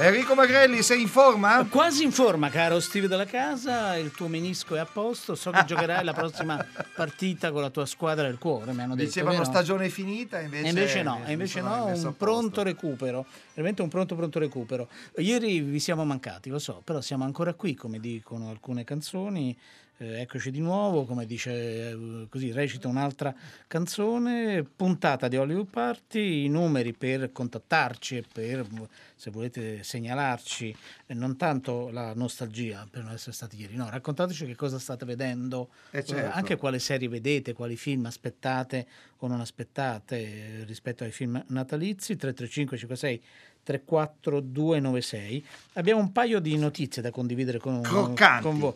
Enrico Magrelli, sei in forma? Quasi in forma, caro Steve della casa, il tuo menisco è a posto, so che giocherai la prossima partita con la tua squadra del cuore, mi hanno detto. Dicevano vero? stagione finita, invece, E invece no, e invece no, un pronto recupero, veramente un pronto pronto recupero. Ieri vi siamo mancati, lo so, però siamo ancora qui, come dicono alcune canzoni. Eh, eccoci di nuovo, come dice eh, così, recita un'altra canzone, puntata di Hollywood Party, i numeri per contattarci e per, se volete, segnalarci eh, non tanto la nostalgia per non essere stati ieri, no, raccontateci che cosa state vedendo, Eh, certo. anche quale serie vedete, quali film aspettate o non aspettate eh, rispetto ai film natalizi, 335 56 34296. Abbiamo un paio di notizie da condividere con, con voi.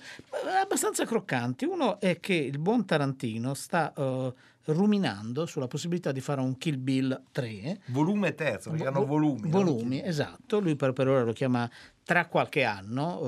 Abbastanza croccanti. Uno è che il buon Tarantino sta eh, ruminando sulla possibilità di fare un Kill Bill 3. Volume terzo, perché hanno Vo- volumi. no? Volumi, esatto. Lui per, per ora lo chiama tra qualche anno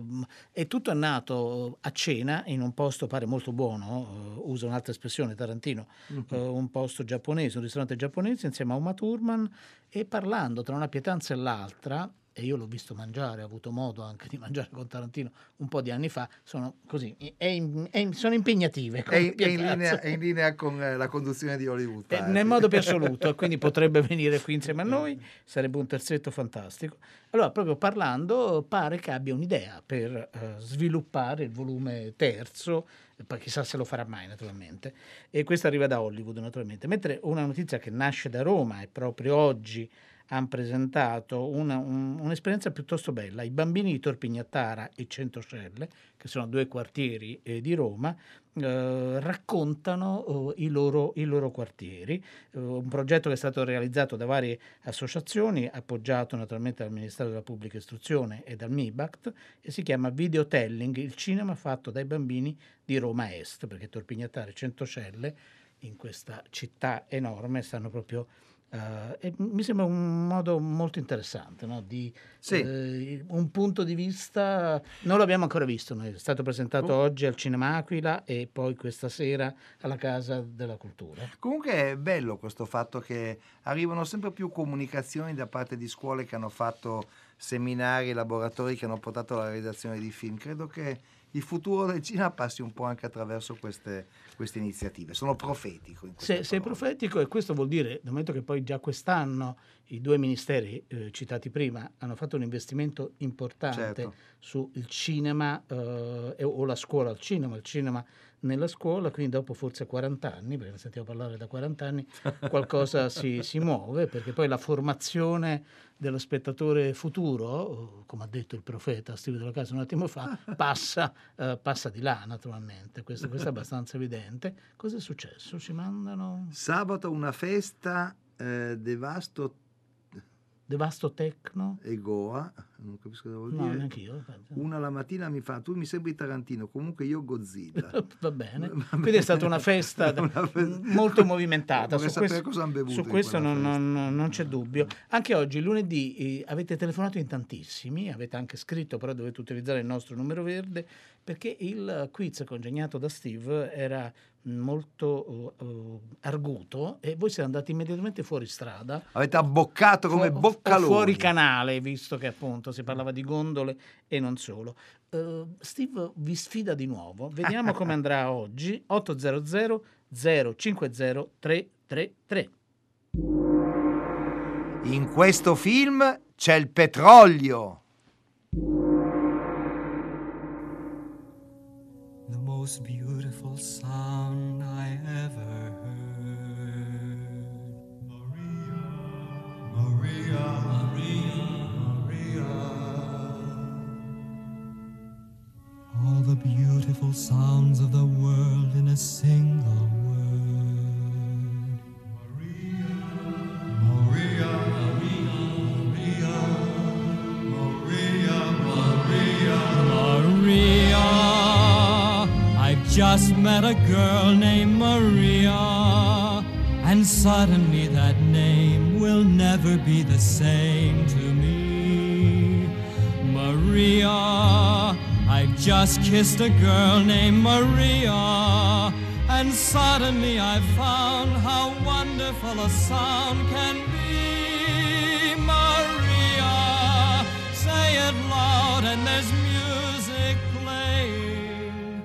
ehm, e tutto è nato a cena in un posto pare molto buono, eh, usa un'altra espressione Tarantino, Mhm. eh, un posto giapponese, un ristorante giapponese insieme a Uma Thurman e parlando tra una pietanza e l'altra e io l'ho visto mangiare, ho avuto modo anche di mangiare con Tarantino un po' di anni fa, sono così, è in- è in- sono impegnative. È, in- linea, è in linea con eh, la conduzione di Hollywood. Eh, Party. nel modo più assoluto, quindi potrebbe venire qui insieme a noi, sarebbe un terzetto fantastico. Allora, proprio parlando, pare che abbia un'idea per eh, sviluppare il volume terzo, e poi chissà se lo farà mai naturalmente, e questa arriva da Hollywood naturalmente, mentre una notizia che nasce da Roma e proprio oggi hanno presentato una- un- un'esperienza piuttosto bella. I bambini di Torpignattara e Centocelle, che sono due quartieri eh, di Roma, eh, raccontano eh, i, loro, i loro quartieri. Eh, un progetto che è stato realizzato da varie associazioni, appoggiato naturalmente dal Ministero della Pubblica Istruzione e dal MIBACT, e si chiama Videotelling, il cinema fatto dai bambini di Roma Est, perché Torpignattara e Centocelle in questa città enorme stanno proprio eh, e mi sembra un modo molto interessante no? di Sì. eh, un punto di vista non l'abbiamo ancora visto noi, è stato presentato Oh. oggi al Cinema Aquila e poi questa sera alla Casa della Cultura Comunque è bello questo fatto che arrivano sempre più comunicazioni da parte di scuole che hanno fatto seminari, laboratori che hanno portato alla realizzazione di film. Credo che il futuro del cinema passi un po' anche attraverso queste, queste iniziative. Sono profetico. In Se, sei profetico e questo vuol dire, dal momento che poi già quest'anno i due ministeri eh, citati prima hanno fatto un investimento importante Certo. sul cinema eh, o la scuola al cinema, il cinema nella scuola, quindi dopo forse 40 anni, perché ne sentiamo parlare da 40 anni, qualcosa si, si muove, perché poi la formazione dello spettatore futuro, come ha detto il profeta Steve della Casa un attimo fa, passa, eh, passa di là naturalmente, questo, questo è abbastanza evidente. Cosa è successo? Ci mandano Sabato una festa eh, devasto Devasto Tecno? e Goa, non capisco cosa vuol No, dire. neanche io. Una la mattina mi fa, tu mi sembri Tarantino, comunque io Godzilla. Va bene. Quindi è stata una festa Una fe- molto movimentata. Vorrei Su questo, cosa hanno bevuto su questo non, festa. non- non c'è dubbio. Anche oggi, lunedì, eh, avete telefonato in tantissimi, avete anche scritto, però dovete utilizzare il nostro numero verde, perché il quiz congegnato da Steve era molto eh, arguto e voi siete andati immediatamente fuori strada Avete abboccato come Fu- o boccaloni. fuori canale, visto che appunto si parlava di gondole e non solo. Eh, Steve vi sfida di nuovo. Vediamo come andrà oggi. 800 050 333. In questo film c'è il petrolio. the most beautiful sound I ever heard. Maria, Maria, All the beautiful sounds of the world in a single word. Maria, Maria, Maria, Maria, Maria, Maria. I've just met a girl named Maria, and suddenly that name will never be the same to me. Maria, I've just kissed a girl named Maria, and suddenly I found how wonderful a sound can be. Maria, say it loud, and there's music playing.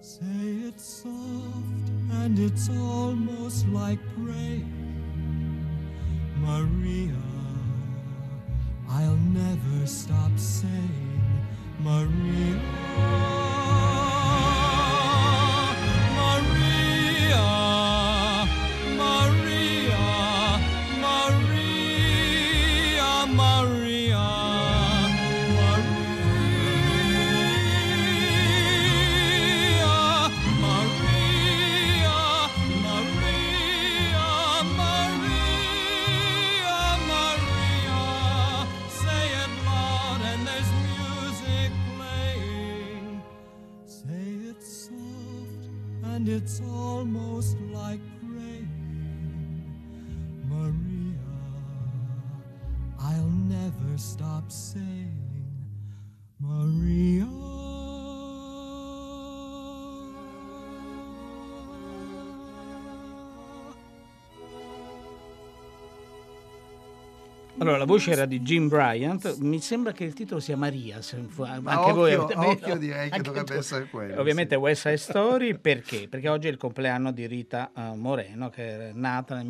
Say it soft, and it's almost like praying. Maria, I'll never stop saying. Maria, Allora, la voce era di Jim Bryant, mi sembra che il titolo sia Maria, se anche Ma voi occhio- avete occhio direi che dovrebbe tu. essere quello, Ovviamente sì. West Side Story, perché? Perché oggi è il compleanno di Rita eh, Moreno, che è nata nel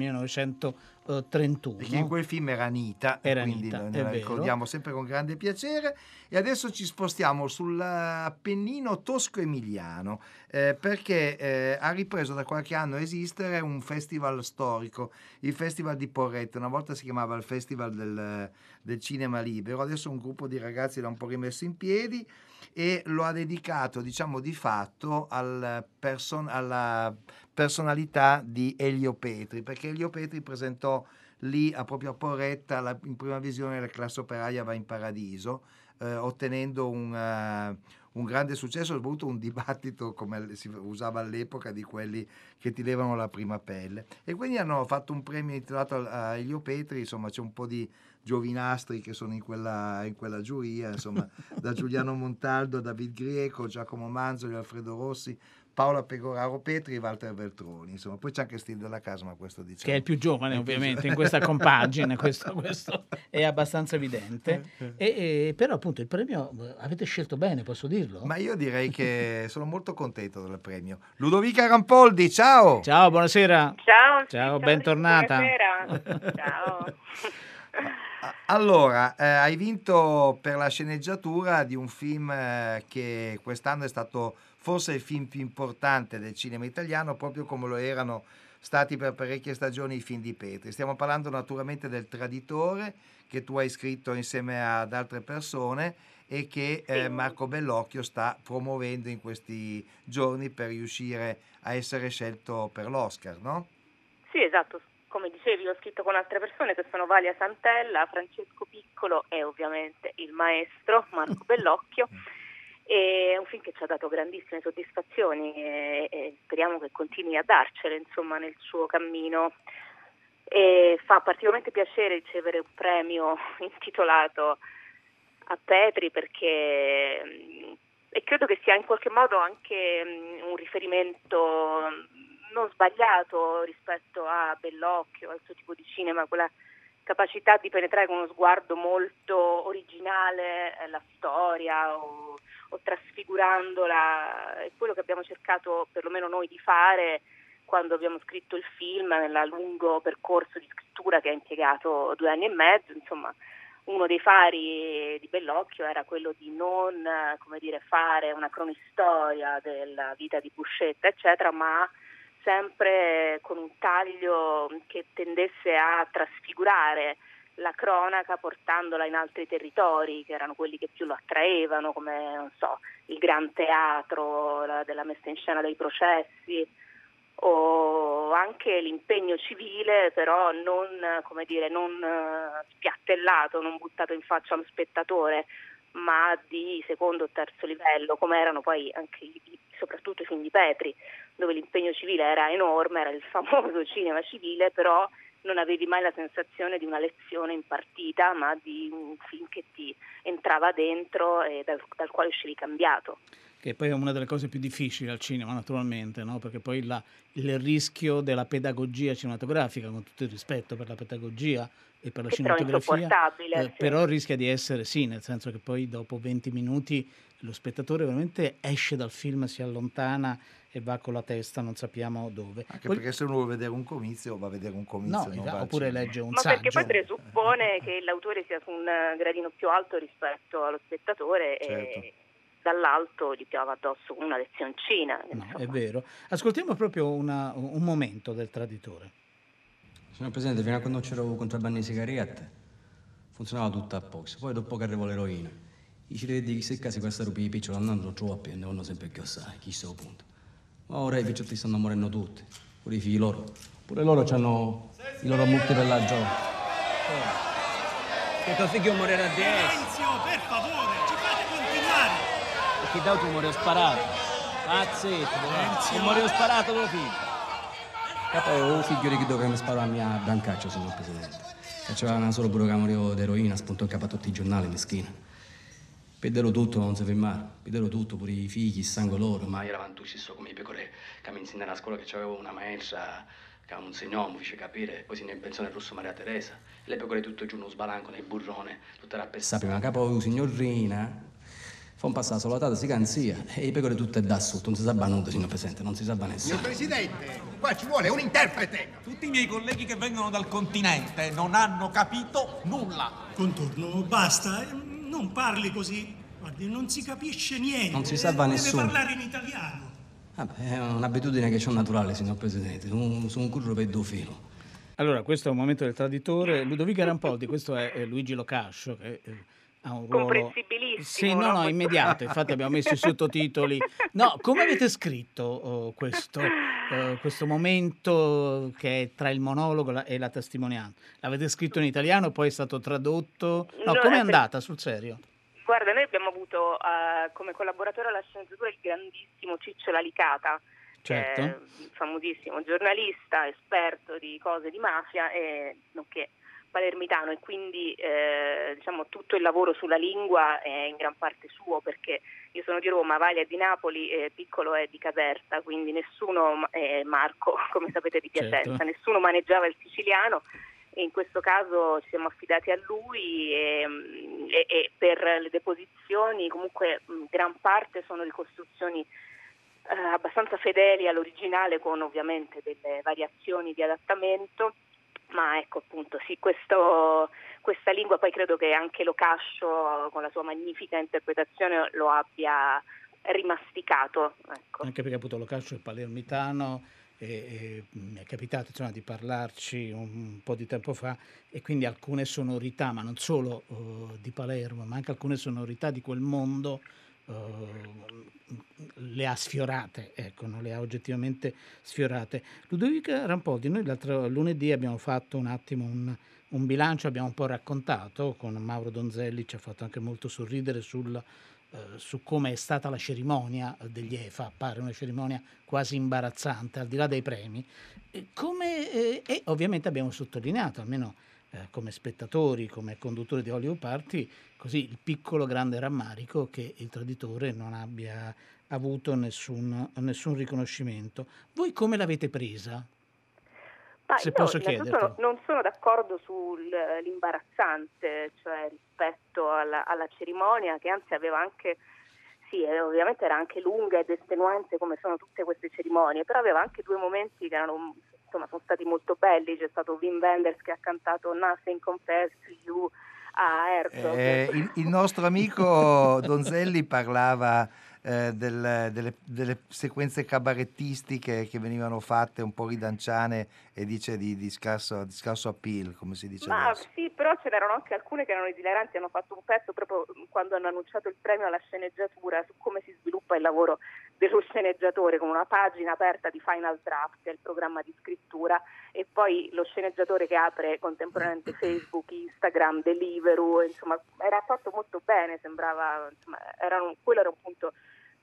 1931. Perché in quel film era Anita, Era quindi Anita, noi è la vero. ricordiamo sempre con grande piacere. E adesso ci spostiamo sull'Appennino tosco-emiliano, eh, perché eh, ha ripreso da qualche anno a esistere un festival storico, il Festival di Porrette. Una volta si chiamava il Festival del, del Cinema Libero, adesso un gruppo di ragazzi l'ha un po' rimesso in piedi e lo ha dedicato, diciamo di fatto, al person- alla personalità di Elio Petri, perché Elio Petri presentò lì a proprio Porretta la- in prima visione la classe operaia va in paradiso, eh, ottenendo un, eh, un grande successo, soprattutto un dibattito come si usava all'epoca di quelli che ti levano la prima pelle. E quindi hanno fatto un premio intitolato a Elio Petri, insomma c'è un po' di giovinastri che sono in quella, in quella giuria, insomma da Giuliano Montaldo, David Grieco, Giacomo Manzoli, Alfredo Rossi, Paola Pegoraro Petri e Walter Veltroni, insomma poi c'è anche Steve della Casa, ma questo diciamo. che è il più giovane ovviamente in questa compagine, questo, questo è abbastanza evidente. Eh, E, e però appunto il premio eh, avete scelto bene, posso dirlo? Ma io direi che sono molto contento del premio. Ludovica Rampoldi, ciao! Ciao, buonasera. Ciao, Ciao, Rita, bentornata. buonasera. Ciao. Allora, eh, hai vinto per la sceneggiatura di un film eh, che quest'anno è stato forse il film più importante del cinema italiano, proprio come lo erano stati per parecchie stagioni i film di Petri. Stiamo parlando naturalmente del Traditore, che tu hai scritto insieme ad altre persone e che eh. Marco Bellocchio sta promuovendo in questi giorni per riuscire a essere scelto per l'Oscar, no? Sì, esatto, come dicevi, l'ho scritto con altre persone che sono Valia Santella, Francesco Piccolo e ovviamente il maestro Marco Bellocchio. È un film che ci ha dato grandissime soddisfazioni e, e speriamo che continui a darcele insomma, nel suo cammino. E fa particolarmente piacere ricevere un premio intitolato a Petri perché mm, e credo che sia in qualche modo anche mm, un riferimento non sbagliato rispetto a Bellocchio, al suo tipo di cinema, quella capacità di penetrare con uno sguardo molto originale eh, la storia o, o trasfigurandola, è quello che abbiamo cercato perlomeno noi di fare quando abbiamo scritto il film, nel lungo percorso di scrittura che ha impiegato due anni e mezzo, insomma uno dei fari di Bellocchio era quello di non eh, dire, fare una cronistoria della vita di Buscetta, eccetera, ma sempre con un taglio che tendesse a trasfigurare la cronaca portandola in altri territori che erano quelli che più lo attraevano, come so, il gran teatro la- della messa in scena dei processi o anche l'impegno civile, però non, dire, non eh, spiattellato, non buttato in faccia allo spettatore, ma di secondo o terzo livello, come erano poi anche soprattutto i film di Petri, dove l'impegno civile era enorme, era il famoso cinema civile, però non avevi mai la sensazione di una lezione impartita, ma di un film che ti entrava dentro e dal, dal quale uscivi cambiato. Che poi è una delle cose più difficili al cinema, naturalmente, no? perché poi la, il rischio della pedagogia cinematografica, con tutto il rispetto per la pedagogia e per la Che però cinematografia, insopportabile, eh, sì. però rischia di essere sì, nel senso che poi dopo 20 minuti lo spettatore veramente esce dal film, si allontana e va con la testa non sappiamo dove. Anche Poi- perché se uno vuole vedere un comizio, va a vedere un comizio. no, non va oppure legge un Ma saggio. perché poi presuppone che l'autore sia su un gradino più alto rispetto allo spettatore Certo. e dall'alto gli piova addosso una lezioncina. No, è vero. Ascoltiamo proprio una- un momento del traditore. Signor Presidente, fino a quando c'ero contrabbando di sigarette, funzionava tutto a poco. Poi dopo che arrivò l'eroina, i cittadini di questi casi questa rupi piccolo andando troppo e ne vanno sempre più assai, chi sa punto. Ma ora i picciotti stanno morendo tutti, pure i figli loro. Pure loro hanno i loro mutti per la gioia. Che tuo figlio morirà di esso. Silenzio, per favore, ci fate continuare. E chi da tu muore sparato. Pazzetto, Silenzio. muore sparato tuo figlio. E poi un figlio di chi dove mi sparò a mia brancaccia, signor Presidente. Che una solo pure che morivo d'eroina, spuntò in capo a tutti i giornali, meschina. Piedero tutto, non si fermare. Piedero tutto, pure i figli, il sangue loro. Ma io eravamo tutti so come i pecore che mi insegnano a scuola che c'avevo una maestra che un signore, mi fece capire. Poi si ne in pensione il rosso Maria Teresa. E le pecore tutto giù, uno sbalanco nel burrone, tutte rappessate. Ma capo, oh, signorina, fa un passato solo la tata, si canzia. E i pecore tutte da sotto, non si sa banuto, signor Presidente, non si sa Signor nessuno. Presidente, qua ci vuole un interprete. Tutti i miei colleghi che vengono dal continente non hanno capito nulla. Contorno, basta, eh, non parli così. Guardi, non si capisce niente. Non si salva Eh, nessuno. Deve parlare in italiano. Vabbè, è un'abitudine che c'ho naturale, signor Presidente. Su un curro per due filo. Allora, questo è un momento del traditore. Ludovica Rampoldi, questo è, è Luigi Locascio che eh, ha un ruolo... Comprensibilissimo, Sì, no, no? no, immediato. Infatti abbiamo messo i sottotitoli. No, come avete scritto oh, questo, eh, questo momento che è tra il monologo e la testimonianza? L'avete scritto in italiano, poi è stato tradotto? No, No, come è andata, sul serio? Guarda, noi abbiamo avuto eh, come collaboratore alla sceneggiatura il grandissimo Ciccio Lalicata, Certo. famosissimo giornalista, esperto di cose di mafia e nonché palermitano e quindi eh, diciamo tutto il lavoro sulla lingua è in gran parte suo perché io sono di Roma, Vali è di Napoli e Piccolo è di Caserta, quindi nessuno, è Marco come sapete di Certo. Piacenza, nessuno maneggiava il siciliano e in questo caso ci siamo affidati a lui e, e- e per le deposizioni comunque gran parte sono ricostruzioni eh, abbastanza fedeli all'originale con ovviamente delle variazioni di adattamento ma ecco appunto sì questo, questa lingua poi credo che anche Locascio con la sua magnifica interpretazione lo abbia rimasticato ecco. Anche perché appunto Locascio è palermitano e, e mi è capitato insomma, di parlarci un, po' di tempo fa e quindi alcune sonorità, ma non solo eh, di Palermo, ma anche alcune sonorità di quel mondo le ha sfiorate, ecco, non le ha oggettivamente sfiorate. Ludovica Rampoldi, noi l'altro lunedì abbiamo fatto un attimo un, un bilancio, abbiamo un po' raccontato con Mauro Donzelli, ci ha fatto anche molto sorridere sul, eh, su come è stata la cerimonia degli EFA, appare una cerimonia quasi imbarazzante, al di là dei premi, come, eh, e ovviamente abbiamo sottolineato, almeno eh, come spettatori, come conduttori di Hollywood Party, così il piccolo grande rammarico che il traditore non abbia avuto nessun, nessun riconoscimento. Voi come l'avete presa? Ma Se io posso chiederti. non sono d'accordo sull'imbarazzante, cioè rispetto alla, alla cerimonia, che anzi aveva anche, sì, eh, ovviamente era anche lunga ed estenuante come sono tutte queste cerimonie, però aveva anche due momenti che erano, insomma, sono stati molto belli. C'è stato Wim Wenders che ha cantato Nothing Compares to You a Herzog. Eh, il, il nostro amico Donzelli parlava eh, del- delle, delle sequenze cabarettistiche che venivano fatte un po' ridanciane e dice di, di scarso, di scarso appeal, come si dice Ma adesso. sì, però ce n'erano anche alcune che erano esileranti, hanno fatto un pezzo proprio quando hanno annunciato il premio alla sceneggiatura su come si sviluppa il lavoro dello sceneggiatore con una pagina aperta di Final Draft, il programma di scrittura, e poi lo sceneggiatore che apre contemporaneamente Facebook, Instagram, Deliveroo, insomma era fatto molto bene, sembrava, insomma, era un- quello era un punto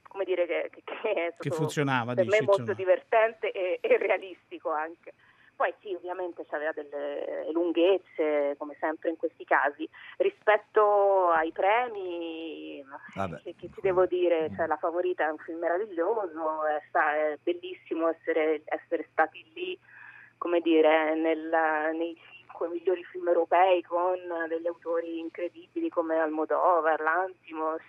come dire che, che- che Che funzionava, per dici, me molto insomma. divertente e, e realistico anche. Poi sì, ovviamente c'aveva delle lunghezze, come sempre in questi casi. Rispetto ai premi, Vabbè. che, che ti devo dire, cioè, La Favorita è un film meraviglioso, è, sta- è bellissimo essere, essere stati lì, come dire, nel- nei cinque migliori film europei con degli autori incredibili come Almodovar, Lantimos,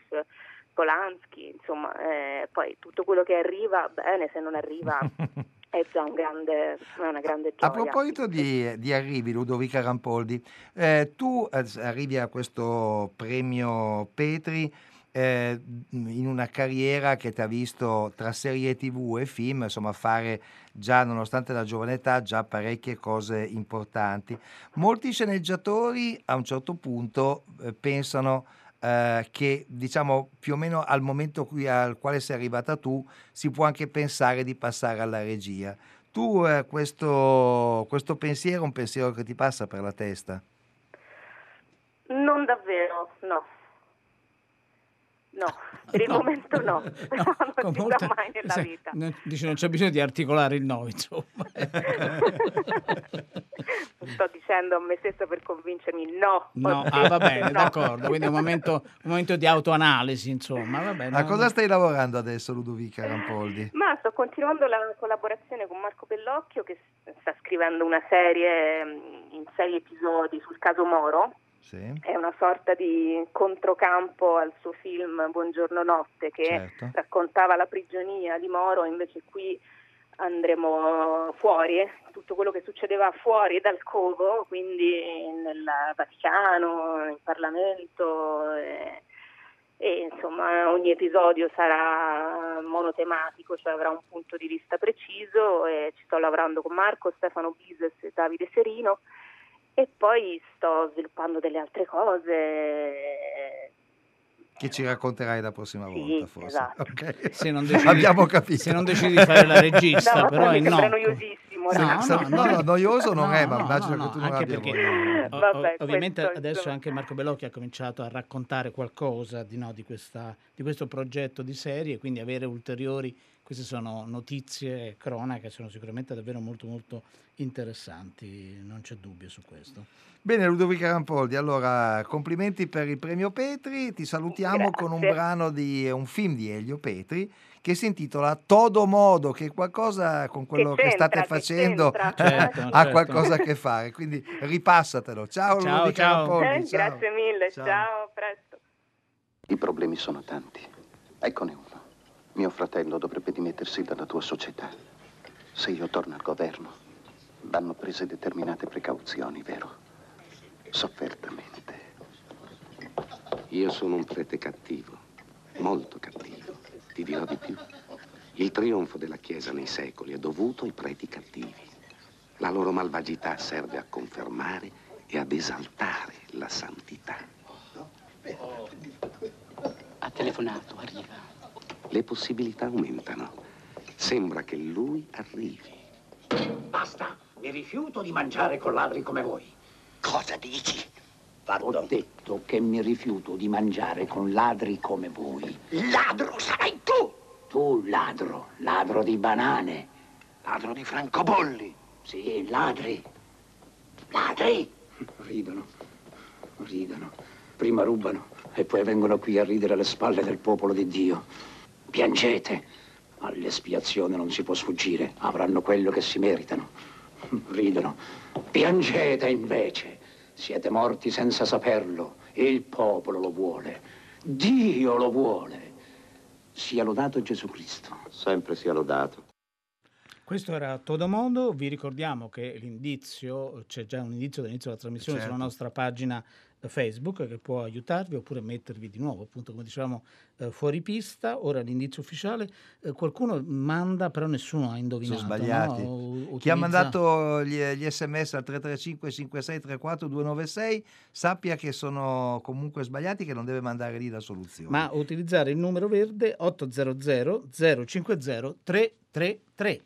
Polanski, insomma, eh, poi tutto quello che arriva, bene, se non arriva è già un grande, una grande A gioia. proposito di, di arrivi, Ludovica Rampoldi, eh, tu eh, arrivi a questo premio Petri eh, in una carriera che ti ha visto tra serie tv e film, insomma, fare già, nonostante la giovane età, già parecchie cose importanti. Molti sceneggiatori a un certo punto eh, pensano eh, che diciamo più o meno al momento qui- al quale sei arrivata tu si può anche pensare di passare alla regia. Tu eh, questo, questo pensiero è un pensiero che ti passa per la testa? Non davvero, no. No, per il momento no, però non si molta- sa mai nella se- vita. non- dice non c'è bisogno di articolare il no, insomma. Sto dicendo a me stessa per convincermi no. No, ah, va bene, no. d'accordo. Quindi è un momento, un momento di autoanalisi, insomma. Va bene. A cosa stai lavorando adesso, Ludovica Rampoldi? Ma sto continuando la collaborazione con Marco Bellocchio che sta scrivendo una serie mm, in sei episodi sul caso Moro. Sì. È una sorta di controcampo al suo film Buongiorno Notte che Certo. raccontava la prigionia di Moro, invece qui andremo fuori, eh, tutto quello che succedeva fuori dal covo, quindi nel Vaticano, in Parlamento. eh, e insomma ogni episodio sarà monotematico, cioè avrà un punto di vista preciso e ci sto lavorando con Marco, Stefano Bises e Davide Serino e poi sto sviluppando delle altre cose. Che ci racconterai la prossima Sì, volta, forse. esatto. Ok. Se non decidi- Abbiamo capito. se non decidi di fare la regista, No, però è no. noiosissimo. Sì, ragazzi. no, no, noioso non è, ma no, immagino no, che tu non anche abbia perché o- Vabbè, ovviamente questo, adesso anche Marco Bellocchi ha cominciato a raccontare qualcosa di, no, di, questa- di questo progetto di serie, quindi avere ulteriori, queste sono notizie cronache, sono sicuramente davvero molto molto interessanti, non c'è dubbio su questo. Bene, Ludovica Rampoldi, allora complimenti per il premio Petri, ti salutiamo Grazie. con un brano di un film di Elio Petri che si intitola Todo Modo, che qualcosa con quello che, c'entra, state che facendo? Certo, ha certo. qualcosa a che fare, quindi ripassatelo. Ciao, Ciao, Ludovica ciao. Rampoldi. Eh, ciao. Grazie mille, Ciao. ciao, a presto. I problemi sono tanti. Eccone uno. Mio fratello dovrebbe dimettersi dalla tua società. Se io torno al governo, vanno prese determinate precauzioni, vero? Soffertamente. Io sono un prete cattivo, molto cattivo. Ti dirò di più. Il trionfo della Chiesa nei secoli è dovuto ai preti cattivi. La loro malvagità serve a confermare e ad esaltare la santità. Ha telefonato, arriva. Le possibilità aumentano. Sembra che lui arrivi. Basta, mi rifiuto di mangiare con ladri come voi. Cosa dici? Ho detto che mi rifiuto di mangiare con ladri come voi. Ladro sarai tu! Tu ladro, ladro di banane. Ladro di francobolli. Sì, ladri. Ladri! Ridono, ridono. Prima rubano e poi vengono qui a ridere alle spalle del popolo di Dio. Piangete. All'espiazione non si può sfuggire. Avranno quello che si meritano. Ridono. Piangete invece. Siete morti senza saperlo. Il popolo lo vuole. Dio lo vuole. Sia lodato Gesù Cristo. Sempre sia lodato. Questo era Todomondo, vi ricordiamo che l'indizio, c'è già un indizio dall'inizio della trasmissione Certo. sulla nostra pagina Facebook che può aiutarvi oppure mettervi di nuovo, appunto come dicevamo, eh, fuori pista. Ora l'indizio ufficiale, eh, qualcuno manda, però nessuno ha indovinato. Sono sbagliati. no? O- Chi ha utilizza- mandato gli, gli sms al 335 56 34 296 sappia che sono comunque sbagliati, che non deve mandare lì la soluzione. Ma utilizzare il numero verde 800 050 333.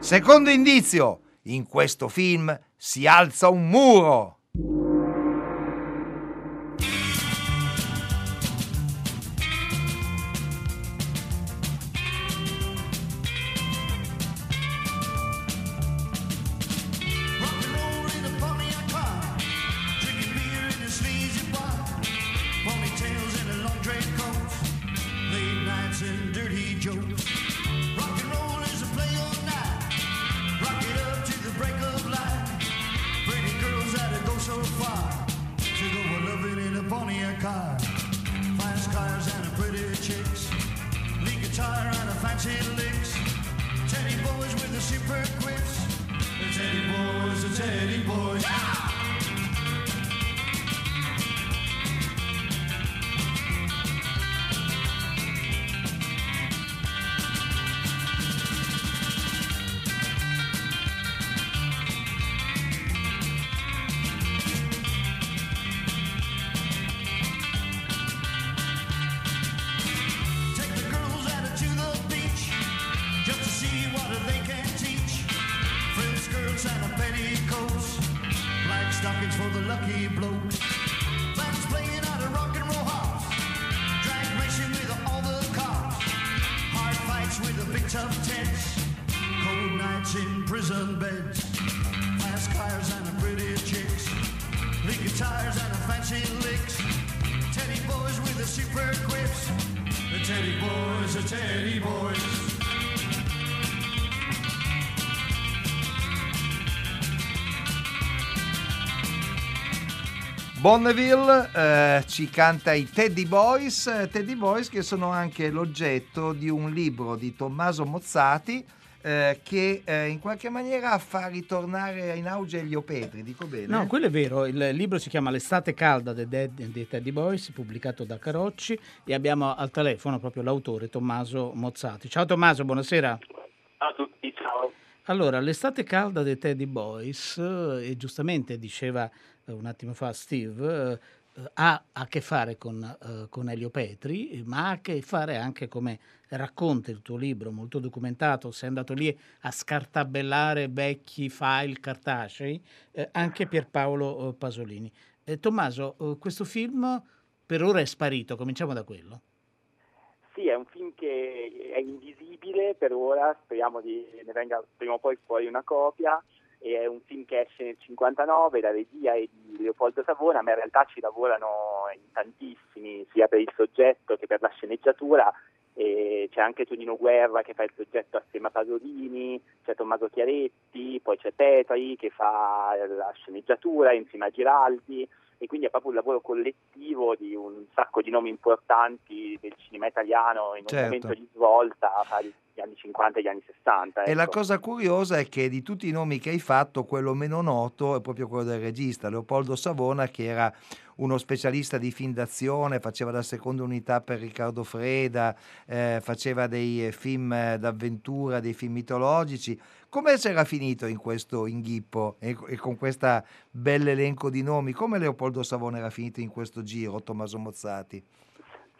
Secondo indizio, in questo film si alza un muro. Tough tents, cold nights in prison beds, fast cars and the pretty chicks, lead guitars and the fancy licks. Teddy boys with the super quips. The Teddy boys, the Teddy boys. Bonneville eh, ci canta i Teddy Boys, eh, Teddy Boys che sono anche l'oggetto di un libro di Tommaso Mozzati eh, che eh, in qualche maniera fa ritornare in auge gli Opetri, dico bene? No, quello è vero. Il libro si chiama L'estate calda dei, Dead- dei Teddy Boys, pubblicato da Carocci, e abbiamo al telefono proprio l'autore Tommaso Mozzati. Ciao Tommaso, buonasera. Ciao a tutti, ciao. Allora, l'estate calda dei Teddy Boys, eh, e giustamente diceva un attimo fa Steve, eh, ha a che fare con, eh, con Elio Petri, eh, ma ha a che fare anche come racconta il tuo libro, molto documentato, sei andato lì a scartabellare vecchi file cartacei, eh, anche Pierpaolo eh, Pasolini. Eh, Tommaso, eh, questo film per ora è sparito, cominciamo da quello. Sì, è un film che è invisibile per ora, speriamo di ne venga prima o poi fuori una copia. È un film che esce nel 59, la regia è di Leopoldo Savona, ma in realtà ci lavorano in tantissimi, sia per il soggetto che per la sceneggiatura. E c'è anche Tonino Guerra che fa il soggetto assieme a Pasolini, c'è Tommaso Chiaretti, poi c'è Petri che fa la sceneggiatura insieme a Giraldi e quindi è proprio un lavoro collettivo di un sacco di nomi importanti del cinema italiano in un Certo. momento di svolta fra gli anni 50 e gli anni 60. E la ecco. cosa curiosa è che di tutti i nomi che hai fatto, quello meno noto è proprio quello del regista, Leopoldo Savona, che era uno specialista di film d'azione, faceva la seconda unità per Riccardo Freda, eh, faceva dei film eh, d'avventura, dei film mitologici. Come c'era finito in questo inghippo e, e con questo bell'elenco di nomi? Come Leopoldo Savona era finito in questo giro, Tommaso Mozzati?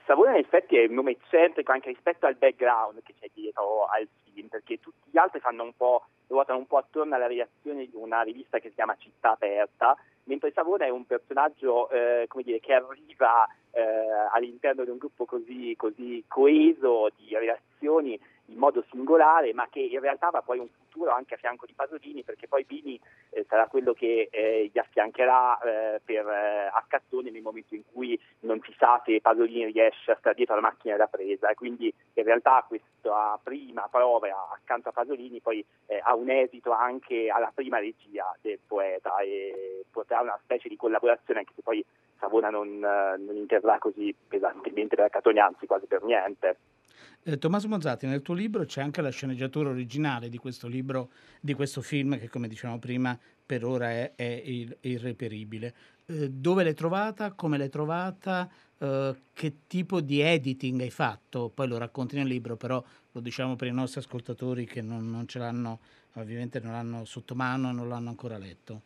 Savona in effetti è un nome eccentrico anche rispetto al background che c'è dietro al film, perché tutti gli altri fanno un po', ruotano un po' attorno alla redazione di una rivista che si chiama Città Aperta, mentre Savona è un personaggio eh, dire, che arriva eh, all'interno di un gruppo così, così coeso di relazioni in modo singolare, ma che in realtà va poi un futuro anche a fianco di Pasolini, perché poi Bini eh, sarà quello che eh, gli affiancherà eh, per eh, accattone nel momento in cui non si sa se Pasolini riesce a stare dietro la macchina da presa. E quindi in realtà questa prima prova accanto a Pasolini poi eh, ha un esito anche alla prima regia del poeta e potrà una specie di collaborazione anche se poi Savona non, eh, non interverrà così pesantemente per Catoni, anzi quasi per niente. Eh, Tommaso Mozzati, nel tuo libro c'è anche la sceneggiatura originale di questo libro, di questo film che come dicevamo prima per ora è, è il- irreperibile. Eh, dove l'hai trovata? Come l'hai trovata? Eh, che tipo di editing hai fatto? Poi lo racconti nel libro, però lo diciamo per i nostri ascoltatori che non, non ce l'hanno, ovviamente non l'hanno sotto mano non l'hanno ancora letto.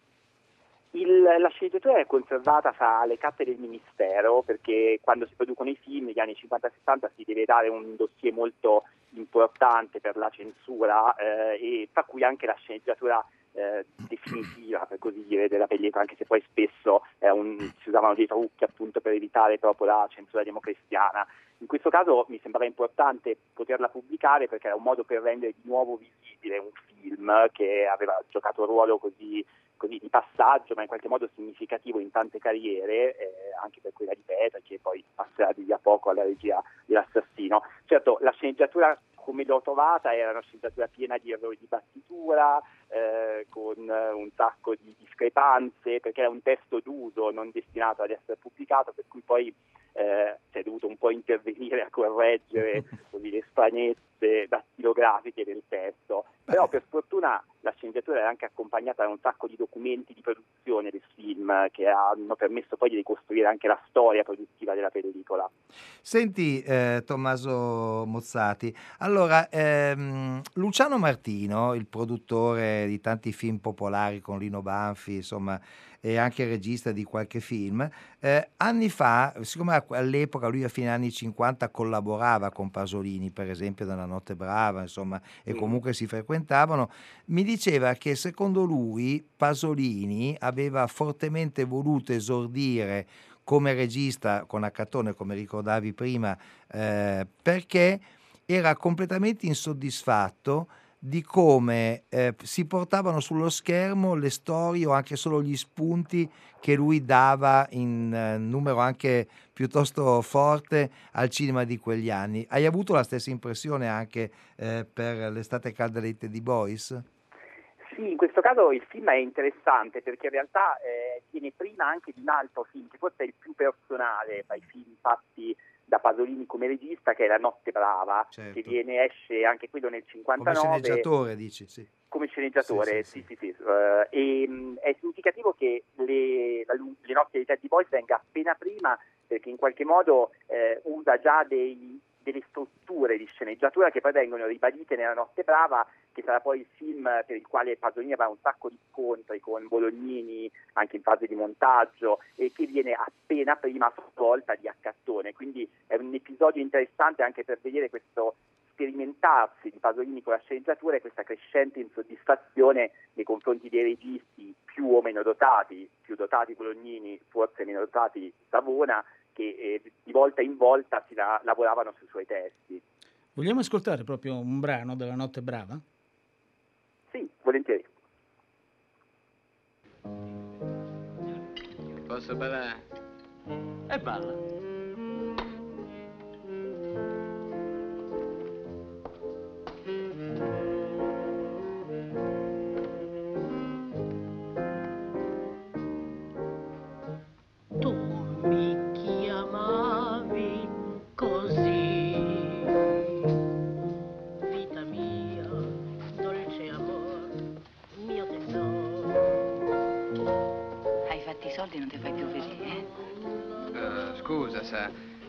Il- la sceneggiatura è conservata fra le cappe del Ministero perché quando si producono i film negli anni 50-60 si deve dare un dossier molto importante per la censura eh, e tra cui anche la sceneggiatura eh, definitiva per così dire della pellicola anche se poi spesso è un- si usavano dei trucchi appunto per evitare proprio la censura democristiana. In questo caso mi sembrava importante poterla pubblicare perché era un modo per rendere di nuovo visibile un film che aveva giocato un ruolo così così di passaggio, ma in qualche modo significativo in tante carriere, eh, anche per quella di Petra, che poi passerà di lì a poco alla regia dell'assassino. Certo, la sceneggiatura come l'ho trovata era una sceneggiatura piena di errori di battitura, eh, con un sacco di discrepanze, perché era un testo d'uso non destinato ad essere pubblicato, per cui poi eh, si è dovuto un po' intervenire a correggere così, le stranezze note dattilografiche del testo. Però per fortuna la sceneggiatura era anche accompagnata da un sacco di documenti di produzione del film che hanno permesso poi di ricostruire anche la storia produttiva della pellicola. Senti eh, Tommaso Mozzati, allora ehm, Luciano Martino, il produttore di tanti film popolari con Lino Banfi, insomma, e anche regista di qualche film, eh, anni fa, siccome all'epoca lui a fine anni 50 collaborava con Pasolini, per esempio nella Notte Brava, insomma, e comunque si frequentavano, mi diceva che secondo lui Pasolini aveva fortemente voluto esordire come regista con Accattone, come ricordavi prima, eh, perché era completamente insoddisfatto di come eh, si portavano sullo schermo le storie o anche solo gli spunti che lui dava in eh, numero anche piuttosto forte al cinema di quegli anni. Hai avuto la stessa impressione anche eh, per l'estate calda dei Teddy Boys? Sì, in questo caso il film è interessante perché in realtà eh, viene prima anche di un altro film che forse è il più personale tra i film fatti da Pasolini come regista che è La Notte Brava Certo. che viene, esce anche quello nel Come 59 sceneggiatore, dici, sì. come sceneggiatore, Sì, sì, sì, sì. eh, e, mh, è significativo che le, la le notti dei Teddy Boys venga appena prima perché in qualche modo eh, usa già dei- delle strutture di sceneggiatura che poi vengono ribadite nella Notte Brava, che sarà poi il film per il quale Pasolini avrà un sacco di scontri con Bolognini anche in fase di montaggio e che viene appena prima a sua volta di Accattone. Quindi è un episodio interessante anche per vedere questo sperimentarsi di Pasolini con la sceneggiatura e questa crescente insoddisfazione nei confronti dei registi più o meno dotati, più dotati Bolognini, forse meno dotati Savona, che eh, di volta in volta si la- lavoravano sui suoi testi. Vogliamo ascoltare proprio un brano della Notte Brava? Sì, volentieri. Posso ballare? E balla.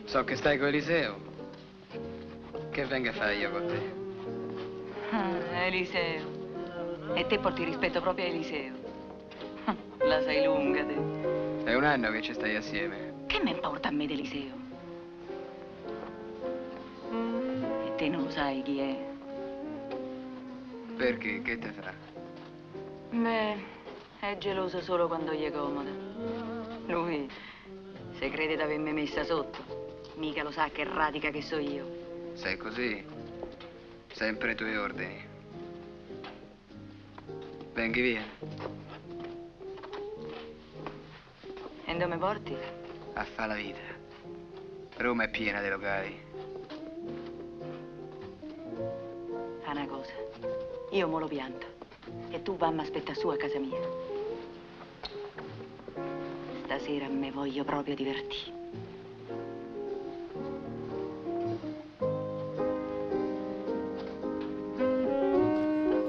So che stai con Eliseo. Che venga a fare io con te? Ah, Eliseo. E te porti rispetto proprio a Eliseo. La sai lunga, te. È un anno che ci stai assieme. Che me importa a me d'Eliseo? E te non lo sai chi è? Perché? Che te farà? Beh, è geloso solo quando gli è comodo. Lui, se crede di avermi messa sotto, mica lo sa che radica che so io. Sei così? Sempre ai tuoi ordini. Venghi via. E dove mi porti? A fa la vita. Roma è piena di locali. Fa una cosa. Io mo lo pianto. E tu vammi a aspettare su a casa mia. Stasera me voglio proprio divertire.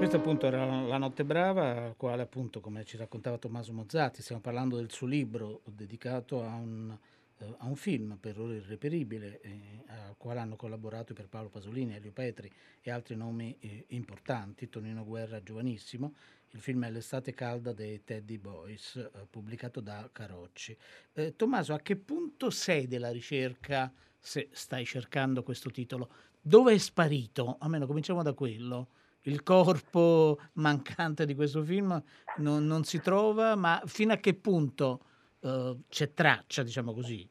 Questa appunto era La Notte Brava, al quale appunto, come ci raccontava Tommaso Mozzati, stiamo parlando del suo libro dedicato a un, eh, a un film per ora irreperibile, eh, al quale hanno collaborato per Paolo Pasolini, Elio Petri e altri nomi eh, importanti, Tonino Guerra giovanissimo. Il film è L'estate calda dei Teddy Boys, eh, pubblicato da Carocci. Eh, Tommaso, a che punto sei della ricerca, se stai cercando questo titolo? Dove è sparito? Almeno cominciamo da quello il corpo mancante di questo film non, non si trova, ma fino a che punto eh, c'è traccia, diciamo così?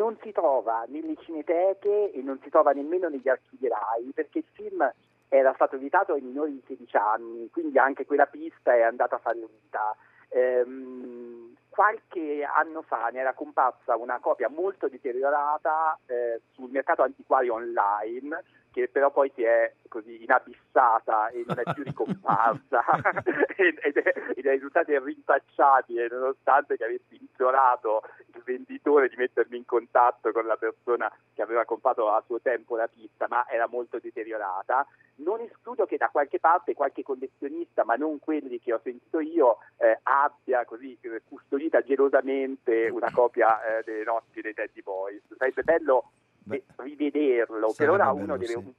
non si trova nelle cineteche e non si trova nemmeno negli archivi RAI perché il film era stato vietato ai minori di 16 anni, quindi anche quella pista è andata fallita. Ehm, qualche anno fa ne era comparsa una copia molto deteriorata eh, sul mercato antiquario online che però poi si è così inabissata e non è più ricomparsa. Ed, è, ed è risultata rinfacciabile nonostante che avessi implorato il venditore di mettermi in contatto con la persona che aveva comprato a suo tempo la pista ma era molto deteriorata non escludo che da qualche parte qualche collezionista ma non quelli che ho sentito io eh, abbia così custodita gelosamente una copia eh, delle notti dei Teddy Boys. Sarebbe bello rivederlo per Sarebbe ora bello, uno deve sì. un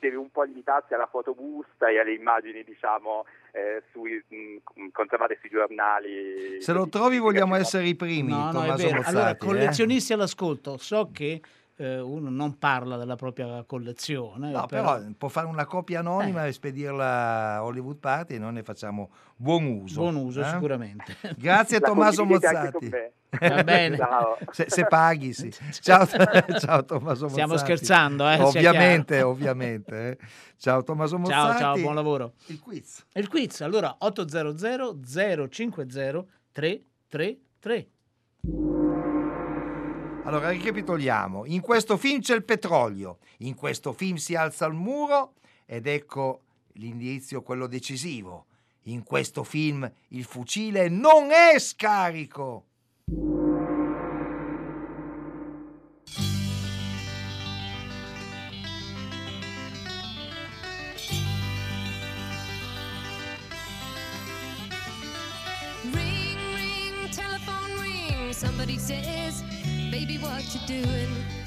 deve un po' limitarsi alla fotobusta e alle immagini, diciamo, eh, sui, mh, conservate sui giornali. Se lo trovi vogliamo essere i primi, No, no, Tommaso vero. Mozzati. Allora, eh? collezionisti all'ascolto, so che eh, uno non parla della propria collezione. No, però può fare una copia anonima e spedirla a Hollywood Party e noi ne facciamo buon uso. Buon uso, eh? sicuramente. Grazie La Tommaso Mozzati. Va bene. Ciao. Se, se paghi, sì. Ciao, ciao Tommaso Mozzati. Stiamo scherzando, eh, Ovviamente, ovviamente. eh. Ciao Tommaso Ciao, Mozzati. ciao, buon lavoro. Il quiz. Il quiz, allora 800 050 333. Allora, ricapitoliamo. In questo film c'è il petrolio, in questo film si alza il muro ed ecco l'indizio, quello decisivo. In questo film il fucile non è scarico. What you're doing?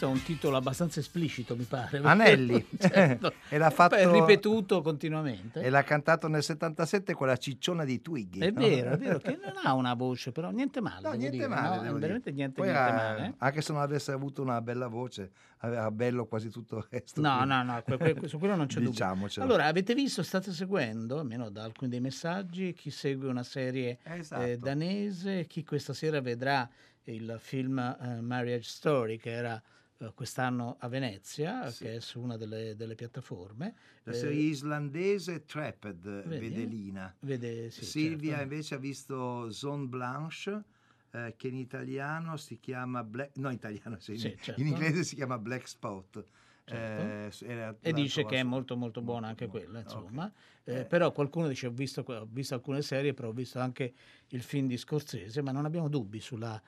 Questo è un titolo abbastanza esplicito, mi pare. Anelli. Certo. E l'ha fatto- è ripetuto continuamente. E l'ha cantato nel 77 quella cicciona di Twiggy. È no? vero, è vero che non ha una voce, però niente male. No, niente dire, male, no? veramente niente, niente era- male. Anche se non avesse avuto una bella voce, aveva bello quasi tutto il resto. No, no, no, su quello non c'è dubbio. Diciamocelo. Allora, avete visto, state seguendo, almeno da alcuni dei messaggi, chi segue una serie Esatto. eh, danese, chi questa sera vedrà il film eh, Marriage Story che era eh, quest'anno a Venezia, che è su una delle, delle piattaforme. La Eh, serie islandese Trapped, Vedi? Vedelina. Vede, sì, Silvia certo. invece ha visto Zone Blanche, eh, che in italiano si chiama Black... No, in italiano, sì, Sì, in- certo. in inglese si chiama Black Spot. Certo. Eh, era- e dice che è molto molto buona anche quella, insomma. Eh, Eh. però qualcuno dice ho visto, ho visto alcune serie, però ho visto anche il film di Scorsese, ma non abbiamo dubbi sulla,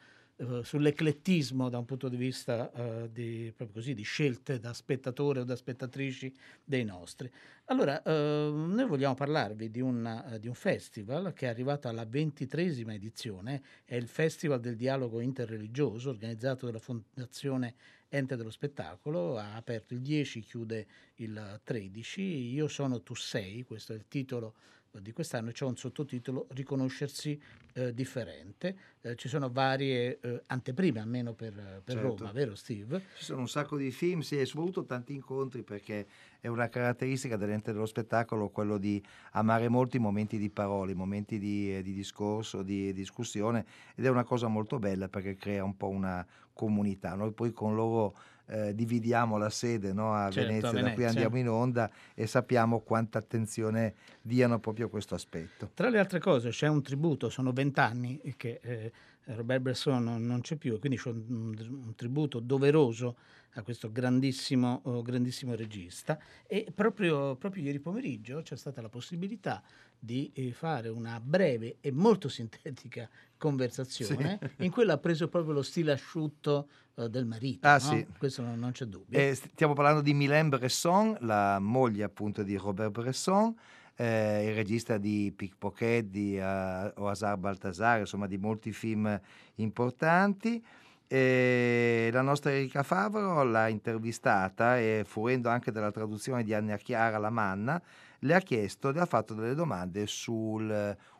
sull'eclettismo da un punto di vista eh, di, così, di scelte da spettatore o da spettatrici dei nostri. Allora, eh, noi vogliamo parlarvi di un, eh, di un festival che è arrivato alla ventitresima edizione, è il Festival del Dialogo Interreligioso organizzato dalla Fondazione Ente dello Spettacolo, ha aperto il 10, chiude il 13, Io sono, tu sei, questo è il titolo di quest'anno c'è un sottotitolo Riconoscersi eh, differente. Eh, ci sono varie eh, anteprime, almeno per, per Certo. Roma, vero Steve? Ci sono un sacco di film, sì, e soprattutto tanti incontri perché è una caratteristica dell'ente dello spettacolo quello di amare molto i momenti di parole, i momenti di, eh, di discorso, di discussione ed è una cosa molto bella perché crea un po' una comunità. Noi poi con loro eh, dividiamo la sede no, a Certo, a Venezia, da qui Venezia. andiamo in onda e sappiamo quanta attenzione diano proprio a questo aspetto. Tra le altre cose c'è un tributo, sono vent'anni che eh, Robert Bresson non, non c'è più e quindi c'è un, un tributo doveroso a questo grandissimo, oh, grandissimo regista e proprio, proprio ieri pomeriggio c'è stata la possibilità di eh, fare una breve e molto sintetica conversazione Sì. in cui ha preso proprio lo stile asciutto eh, del marito. Ah, no? sì. Questo non, non c'è dubbio. Eh, stiamo parlando di Mylène Bresson, la moglie appunto di Robert Bresson, eh, il regista di Pickpocket, di uh, Oasar Baltasar, insomma di molti film importanti. E la nostra Erika Favaro l'ha intervistata e fruendo anche della traduzione di Anna Chiara Lamanna, le ha chiesto, le ha fatto delle domande su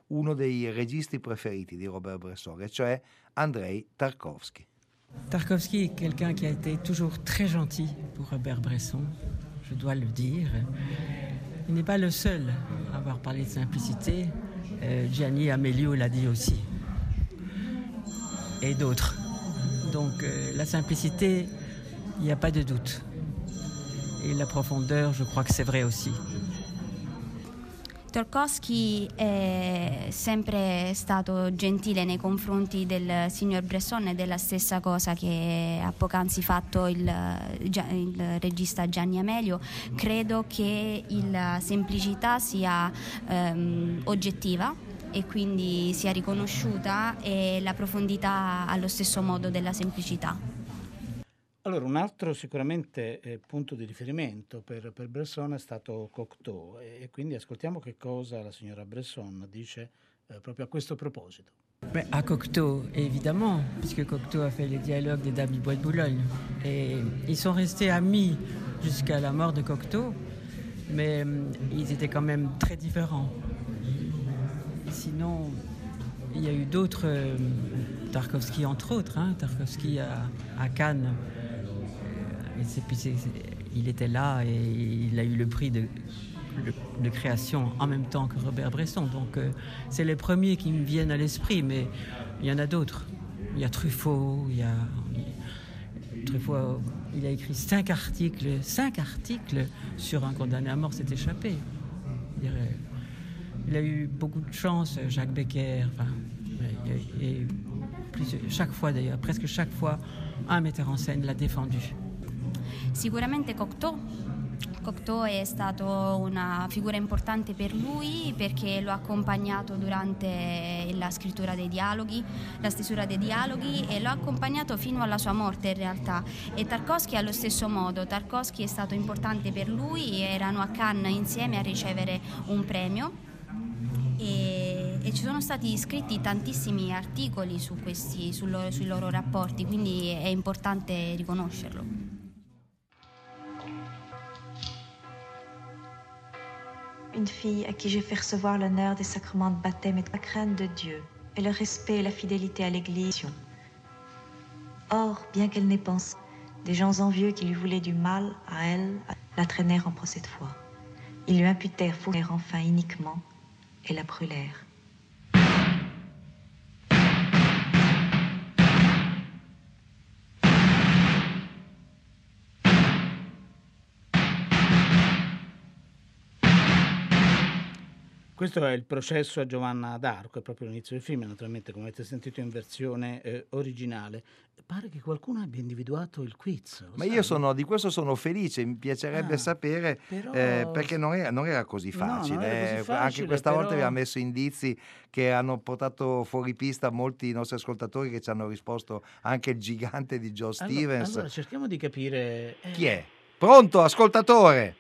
uno dei registi preferiti di Robert Bresson, cioè Andrei Tarkovsky. Tarkovsky est quelqu'un qui a été toujours très gentil pour Robert Bresson, je dois le dire. N'est pas le seul à avoir parlé de simplicité. Euh, Gianni Amelio l'a dit aussi. Et d'autres. Donc euh, la simplicité, il n'y a pas de doute. Et la profondeur, je crois que c'est vrai aussi. Tarkovsky è sempre stato gentile nei confronti del signor Bresson ed è la stessa cosa che ha poc'anzi fatto il, il regista Gianni Amelio. Credo che la semplicità sia ehm, oggettiva e quindi sia riconosciuta e la profondità allo stesso modo della semplicità. Allora, un altro sicuramente eh, punto di riferimento per, Bresson è stato Cocteau e, e quindi ascoltiamo che la signora Bresson dice eh, proprio a questo proposito. À Cocteau, évidemment, puisque Cocteau a fait les dialogues des Dames du Bois de Boulogne. Et ils sont restés amis jusqu'à la mort de Cocteau, mais hum, ils étaient quand même très différents. Sinon, il y a eu d'autres, euh, Tarkovsky entre autres, hein, Tarkovsky à Cannes. Puis il était là et il a eu le prix de, création en même temps que Robert Bresson. Donc euh, c'est les premiers qui me viennent à l'esprit, mais il y en a d'autres. Il y a Truffaut, il y a... Truffaut, il a écrit cinq articles, cinq articles sur un condamné à mort s'est échappé. Il a eu beaucoup de chance, Jacques Becker, enfin, et, chaque fois d'ailleurs, presque chaque fois, un metteur en scène l'a défendu. Sicuramente Cocteau. Cocteau è stato una figura importante per lui perché lo ha accompagnato durante la scrittura dei dialoghi, la stesura dei dialoghi e lo ha accompagnato fino alla sua morte in realtà. E Tarkovsky allo stesso modo, Tarkovsky è stato importante per lui, erano a Cannes insieme a ricevere un premio e, e ci sono stati scritti tantissimi articoli su questi, loro- sui loro rapporti, quindi è importante riconoscerlo. Une fille à qui j'ai fait recevoir l'honneur des sacrements de baptême et de la crainte de Dieu, et le respect et la fidélité à l'Église. Or, bien qu'elle n'ait pensé, des gens envieux qui lui voulaient du mal à elle la traînèrent en procès de foi. Ils lui imputèrent faux enfin iniquement et la brûlèrent. Questo è il processo a Giovanna d'Arco, è proprio l'inizio del film, naturalmente come avete sentito in versione eh, originale. Pare che qualcuno abbia individuato il quiz. Ma sai? io sono, di questo sono felice, mi piacerebbe Ah, sapere però- eh, perché non era, non era così No, facile. era così eh. facile, Anche questa volta però- abbiamo messo indizi che hanno portato fuori pista molti nostri ascoltatori che ci hanno risposto anche il gigante di Joe Allora- Stevens. Allora, cerchiamo di capire... eh, Chi è? Pronto, ascoltatore?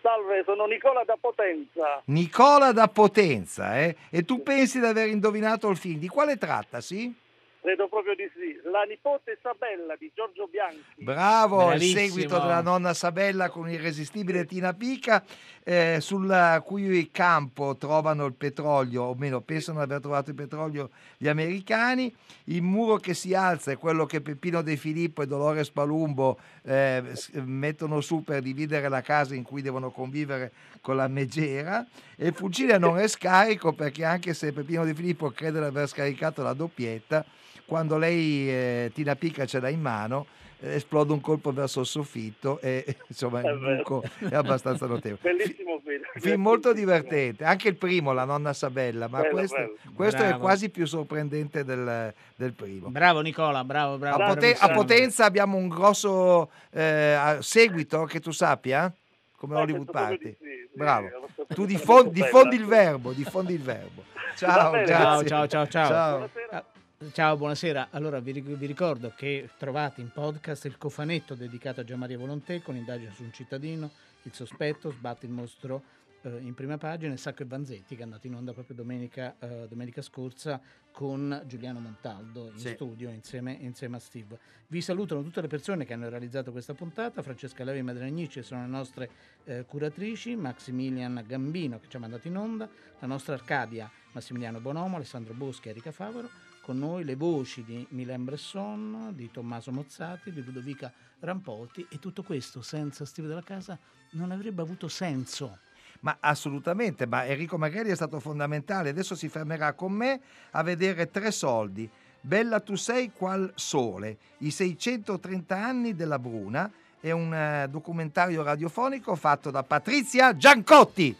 Salve, sono Nicola da Potenza. Nicola da Potenza, eh? E tu pensi di aver indovinato il film? Di quale trattasi? Credo proprio di sì. La nipote Isabella di Giorgio Bianchi. Bravo, il Bravissimo. seguito della nonna Sabella con l'irresistibile Tina Pica, eh, sul cui campo trovano il petrolio, o meno pensano di aver trovato il petrolio gli americani. Il muro che si alza è quello che Peppino De Filippo e Dolores Palumbo eh, mettono su per dividere la casa in cui devono convivere con la megera. E il fucile non è scarico perché anche se Peppino De Filippo crede di aver scaricato la doppietta, quando lei, eh, Tina Pica, ce l'ha in mano, esplode un colpo verso il soffitto e insomma È il vero. buco è abbastanza notevole. Bellissimo film. Film molto divertente, anche il primo, La nonna Sabella, ma Bello, questo, bello. questo è quasi più sorprendente del, del primo. Bravo Nicola, bravo, bravo. A, Pote- bravissimo. a Potenza abbiamo un grosso eh, seguito che tu sappia, come Eh, Hollywood Party. di sì, sì, Bravo. Tu molto diffon- bella. diffondi il verbo, diffondi il verbo. Ciao. Ciao, ciao, ciao, ciao. Ciao. Ciao, buonasera. Allora vi, ric- vi ricordo che trovate in podcast il cofanetto dedicato a Gianmaria Volontè con indagine su un cittadino, il sospetto, sbatte il mostro eh, in prima pagina, e Sacco e Vanzetti che è andato in onda proprio domenica, eh, domenica scorsa con Giuliano Montaldo in Sì. studio insieme, insieme a Steve. Vi salutano tutte le persone che hanno realizzato questa puntata, Francesca Levi e Madre Agnici sono le nostre eh, curatrici, Maximilian Gambino che ci ha mandato in onda, la nostra Arcadia Massimiliano Bonomo, Alessandro Boschi e Erika Favaro, con noi le voci di Milan Bresson, di Tommaso Mozzati, di Ludovica Rampolti e tutto questo senza Steve della Casa non avrebbe avuto senso. Ma assolutamente, ma Enrico Maghelli è stato fondamentale. Adesso si fermerà con me a vedere tre soldi. Bella tu sei qual sole, i 630 anni della Bruna, è un eh, documentario radiofonico fatto da Patrizia Giancotti.